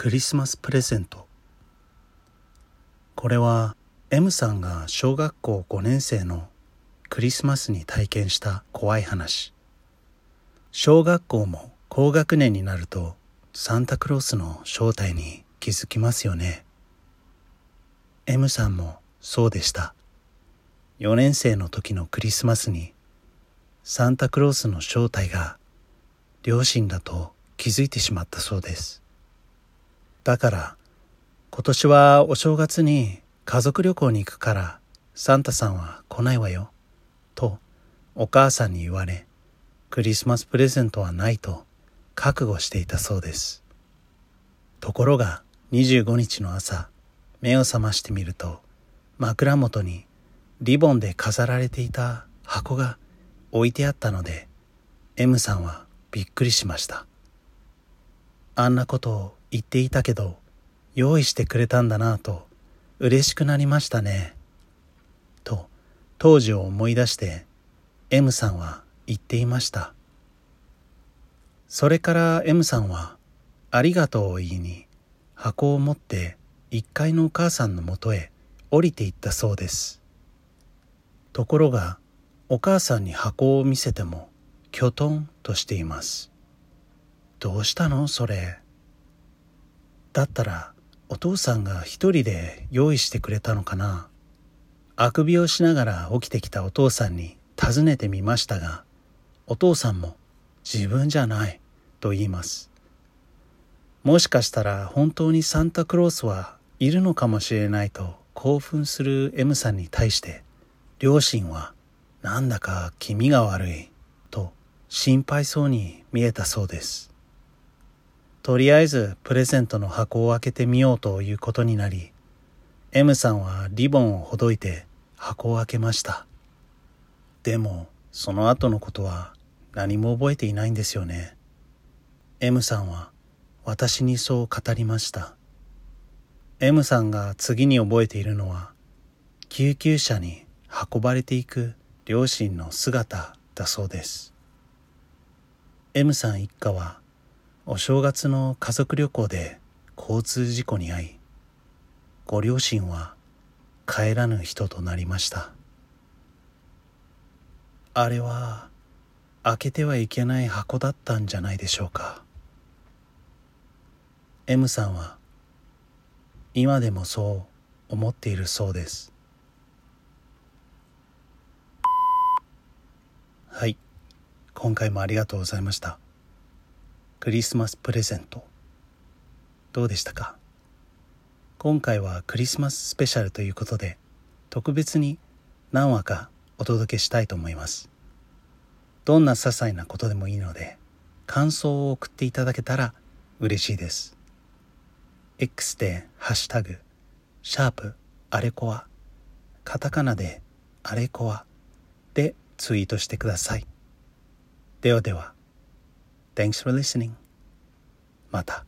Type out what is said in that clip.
クリスマスプレゼント。これは M さんが小学校5年生のクリスマスに体験した怖い話。小学校も高学年になるとサンタクロースの正体に気づきますよね。M さんもそうでした。4年生の時のクリスマスにサンタクロースの正体が両親だと気づいてしまったそうです。だから今年はお正月に家族旅行に行くからサンタさんは来ないわよとお母さんに言われクリスマスプレゼントはないと覚悟していたそうです。ところが25日の朝目を覚ましてみると枕元にリボンで飾られていた箱が置いてあったので M さんはびっくりしました。あんなことを言っていたけど用意してくれたんだなぁと嬉しくなりましたね。と当時を思い出して M さんは言っていました。それから M さんはありがとうを言いに箱を持って1階のお母さんのもとへ降りていったそうです。ところがお母さんに箱を見せてもきょとんとしています。どうしたのそれ？だったらお父さんが一人で用意してくれたのかな？あくびをしながら起きてきたお父さんに尋ねてみましたがお父さんも自分じゃないと言います。もしかしたら本当にサンタクロースはいるのかもしれないと興奮する M さんに対して両親はなんだか気味が悪いと心配そうに見えたそうです。とりあえずプレゼントの箱を開けてみようということになり M さんはリボンをほどいて箱を開けました。でもその後のことは何も覚えていないんですよね。M さんは私にそう語りました。M さんが次に覚えているのは救急車に運ばれていく両親の姿だそうです。M さん一家はお正月の家族旅行で交通事故に遭いご両親は帰らぬ人となりました。あれは開けてはいけない箱だったんじゃないでしょうか。M さんは今でもそう思っているそうです。はい。今回もありがとうございました。クリスマスプレゼント。どうでしたか？今回はクリスマススペシャルということで特別に何話かお届けしたいと思います。どんな些細なことでもいいので感想を送っていただけたら嬉しいです。X でハッシュタグ、シャープあれこわ、カタカナであれこわでツイートしてください。ではでは、Thanks for listening. また。